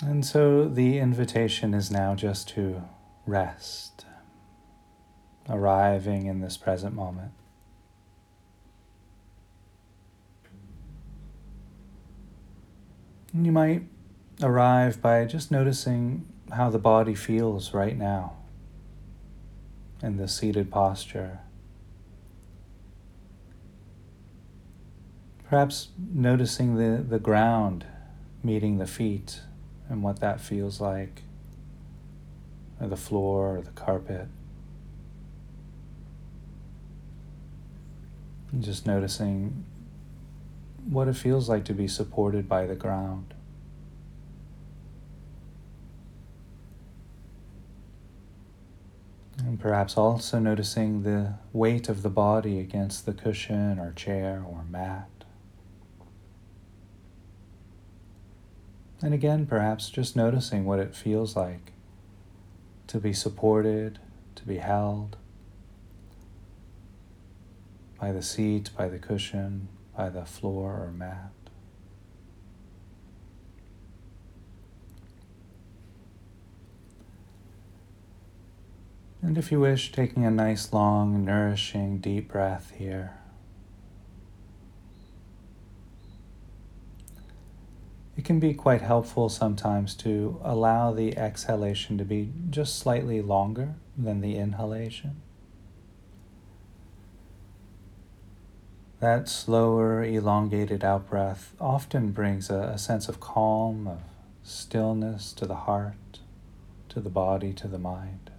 And so the invitation is now just to rest, arriving in this present moment. You might arrive by just noticing how the body feels right now in the seated posture. Perhaps noticing the, the ground meeting the feet and what that feels like, or the floor or the carpet. And just noticing what it feels like to be supported by the ground. And perhaps also noticing the weight of the body against the cushion or chair or mat. And again, perhaps just noticing what it feels like to be supported, to be held by the seat, by the cushion, by the floor or mat. And if you wish, taking a nice, long, nourishing, deep breath here. It can be quite helpful sometimes to allow the exhalation to be just slightly longer than the inhalation. That slower, elongated out breath often brings a, a sense of calm, of stillness to the heart, to the body, to the mind.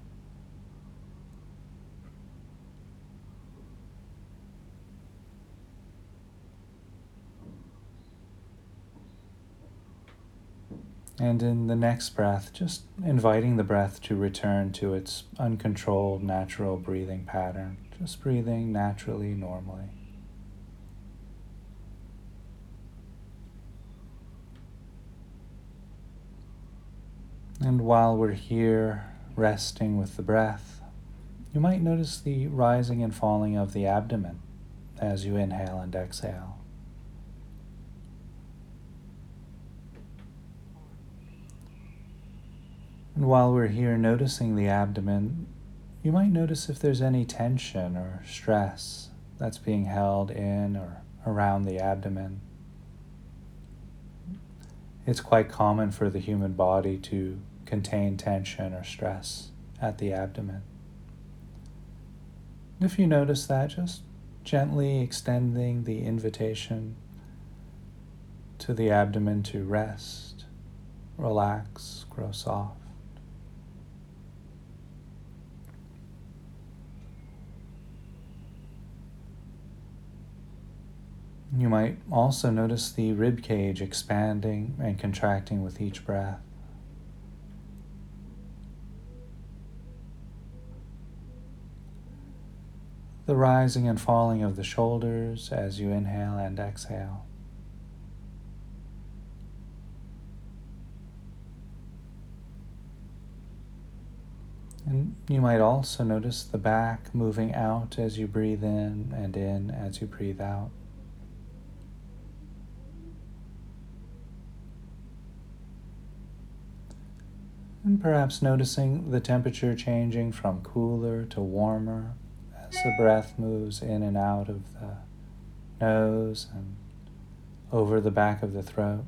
And in the next breath, just inviting the breath to return to its uncontrolled, natural breathing pattern, just breathing naturally, normally. And while we're here resting with the breath, you might notice the rising and falling of the abdomen as you inhale and exhale. And while we're here noticing the abdomen, you might notice if there's any tension or stress that's being held in or around the abdomen. It's quite common for the human body to contain tension or stress at the abdomen. If you notice that, just gently extending the invitation to the abdomen to rest, relax, grow soft. You might also notice the rib cage expanding and contracting with each breath. The rising and falling of the shoulders as you inhale and exhale. And you might also notice the back moving out as you breathe in and in as you breathe out. And perhaps noticing the temperature changing from cooler to warmer as the breath moves in and out of the nose and over the back of the throat.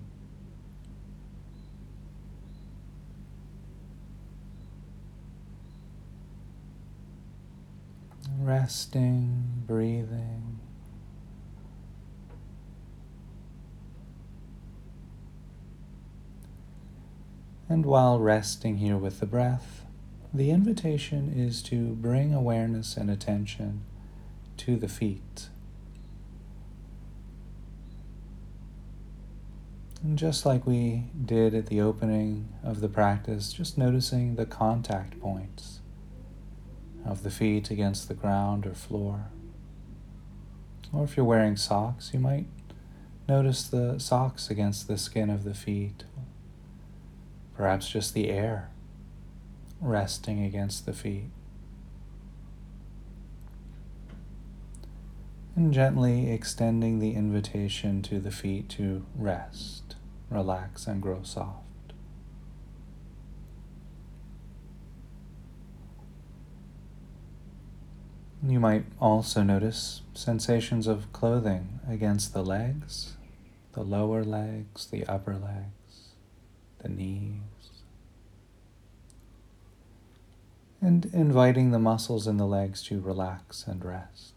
Resting, breathing. And while resting here with the breath, the invitation is to bring awareness and attention to the feet. And just like we did at the opening of the practice, just noticing the contact points of the feet against the ground or floor. Or if you're wearing socks, you might notice the socks against the skin of the feet perhaps just the air resting against the feet. And gently extending the invitation to the feet to rest, relax, and grow soft. You might also notice sensations of clothing against the legs, the lower legs, the upper legs the knees. And inviting the muscles in the legs to relax and rest.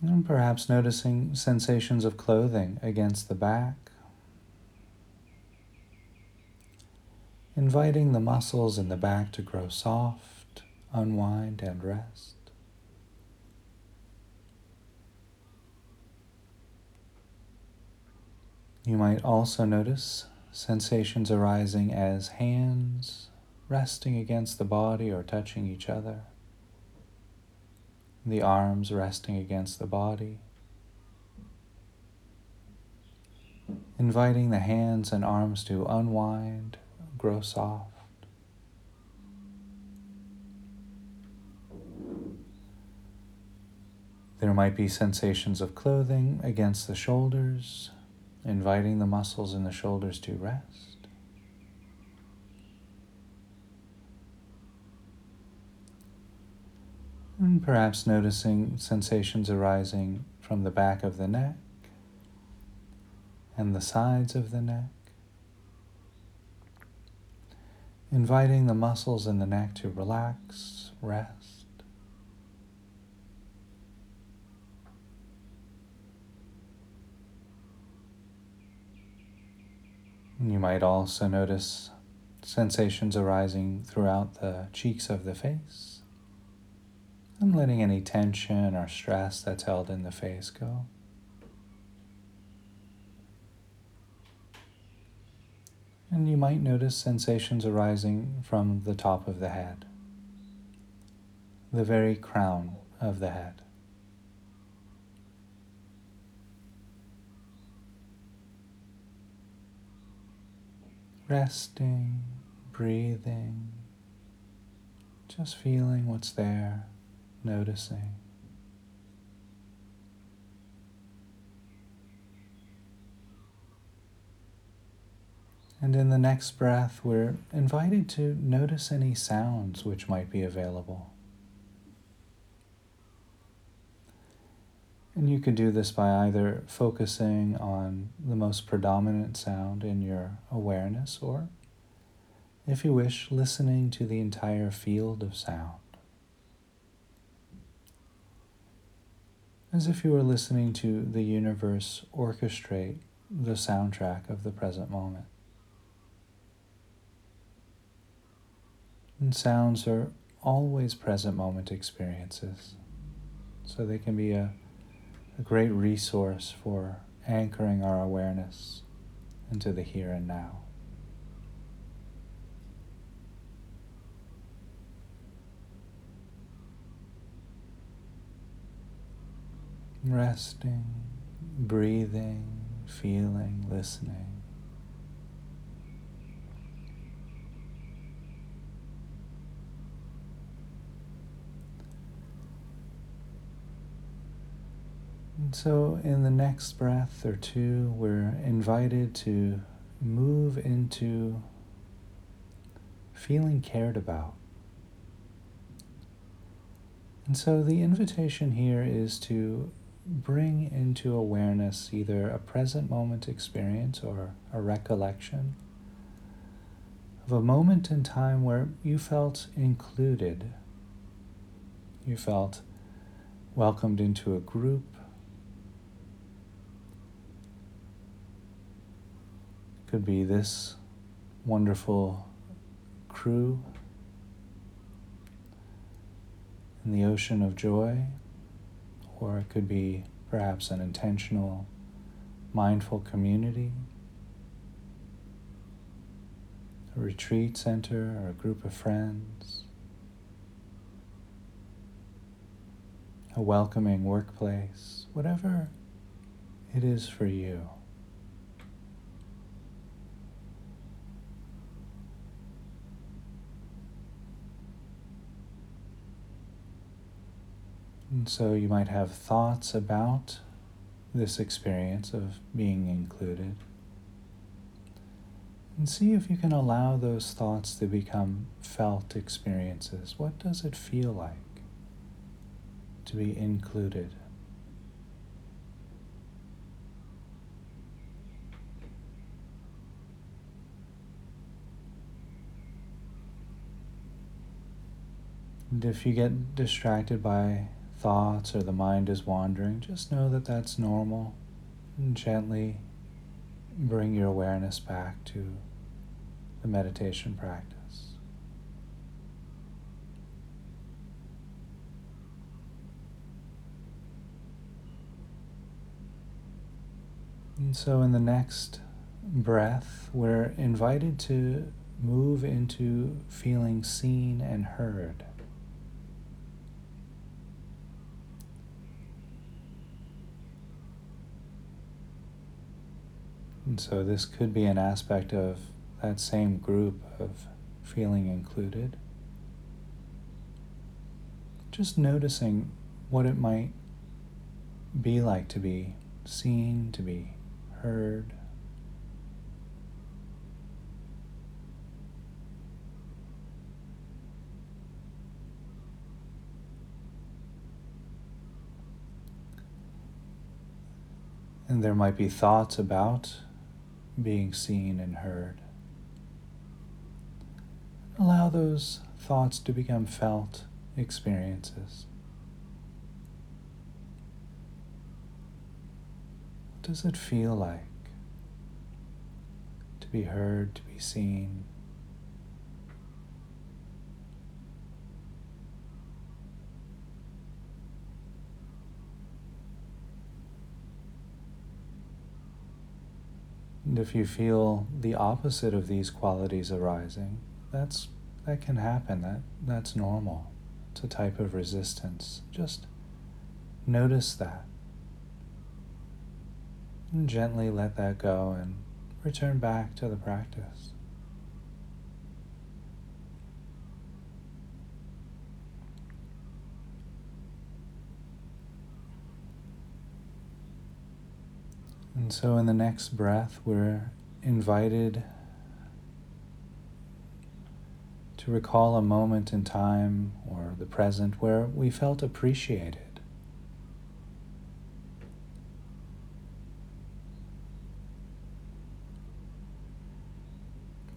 And perhaps noticing sensations of clothing against the back, inviting the muscles in the back to grow soft, unwind, and rest. You might also notice sensations arising as hands resting against the body or touching each other, the arms resting against the body. Inviting the hands and arms to unwind grow soft. There might be sensations of clothing against the shoulders, inviting the muscles in the shoulders to rest. And perhaps noticing sensations arising from the back of the neck and the sides of the neck. inviting the muscles in the neck to relax, rest. You might also notice sensations arising throughout the cheeks of the face and letting any tension or stress that's held in the face go. And you might notice sensations arising from the top of the head, the very crown of the head. Resting, breathing, just feeling what's there, noticing. And in the next breath, we're invited to notice any sounds which might be available. And you can do this by either focusing on the most predominant sound in your awareness, or, if you wish, listening to the entire field of sound. As if you were listening to the universe orchestrate the soundtrack of the present moment. And sounds are always present moment experiences. So they can be a, a great resource for anchoring our awareness into the here and now. Resting, breathing, feeling, listening. So, in the next breath or two, we're invited to move into feeling cared about. And so, the invitation here is to bring into awareness either a present moment experience or a recollection of a moment in time where you felt included, you felt welcomed into a group could be this wonderful crew in the ocean of joy, or it could be perhaps an intentional, mindful community, a retreat center, or a group of friends, a welcoming workplace, whatever it is for you. And so you might have thoughts about this experience of being included. And see if you can allow those thoughts to become felt experiences. What does it feel like to be included? And if you get distracted by thoughts or the mind is wandering, just know that that's normal and gently bring your awareness back to the meditation practice. And so, in the next breath, we're invited to move into feeling seen and heard. And so this could be an aspect of that same group of feeling included. Just noticing what it might be like to be seen, to be heard. And there might be thoughts about being seen and heard. Allow those thoughts to become felt experiences. What does it feel like to be heard, to be seen? And if you feel the opposite of these qualities arising, that's that can happen. That that's normal. It's a type of resistance. Just notice that. And gently let that go and return back to the practice. And so, in the next breath, we're invited to recall a moment in time or the present where we felt appreciated.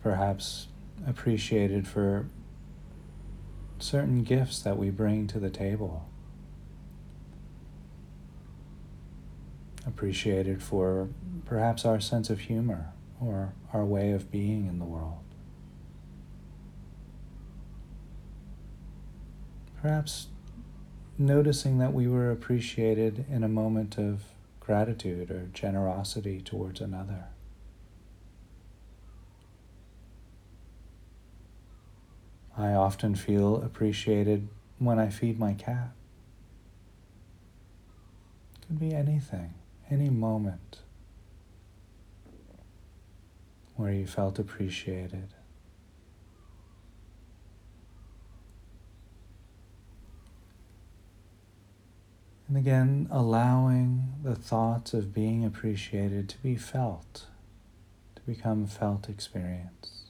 Perhaps appreciated for certain gifts that we bring to the table. Appreciated for perhaps our sense of humor or our way of being in the world. Perhaps noticing that we were appreciated in a moment of gratitude or generosity towards another. I often feel appreciated when I feed my cat. It could be anything any moment where you felt appreciated. And again, allowing the thoughts of being appreciated to be felt, to become felt experience.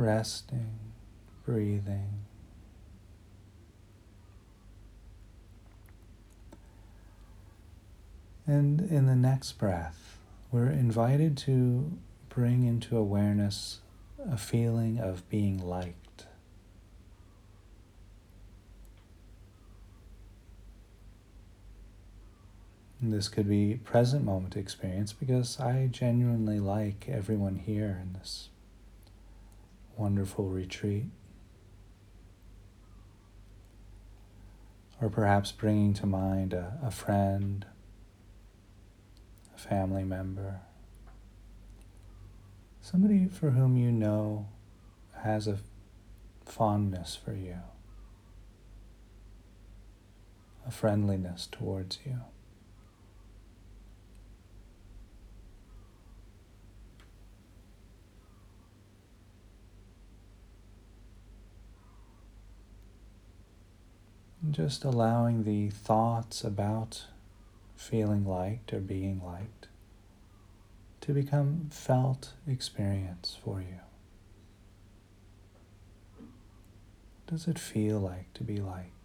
Resting, breathing. And in the next breath, we're invited to bring into awareness a feeling of being liked. And this could be present moment experience because I genuinely like everyone here in this wonderful retreat. Or perhaps bringing to mind a, a friend, a family member, somebody for whom you know has a fondness for you, a friendliness towards you. Just allowing the thoughts about feeling liked or being liked to become felt experience for you. Does it feel like to be liked?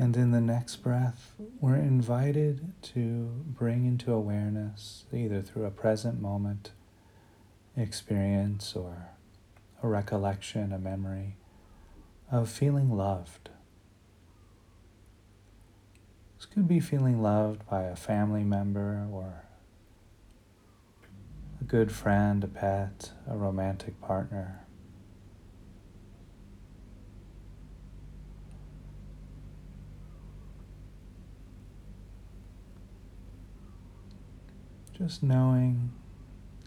And in the next breath, we're invited to bring into awareness, either through a present moment experience or a recollection, a memory, of feeling loved. This could be feeling loved by a family member or a good friend, a pet, a romantic partner. Just knowing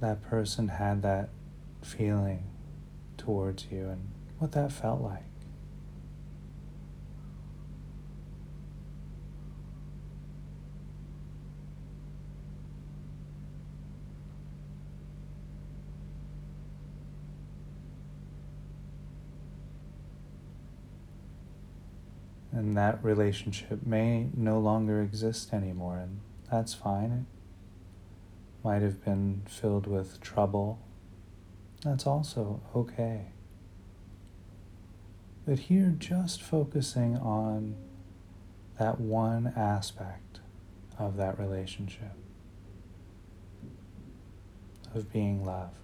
that person had that feeling towards you and what that felt like. And that relationship may no longer exist anymore, and that's fine might have been filled with trouble, that's also okay. But here, just focusing on that one aspect of that relationship, of being loved.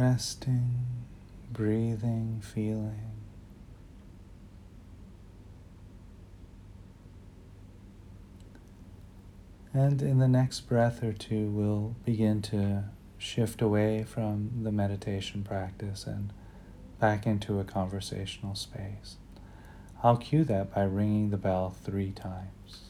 Resting, breathing, feeling. And in the next breath or two, we'll begin to shift away from the meditation practice and back into a conversational space. I'll cue that by ringing the bell three times.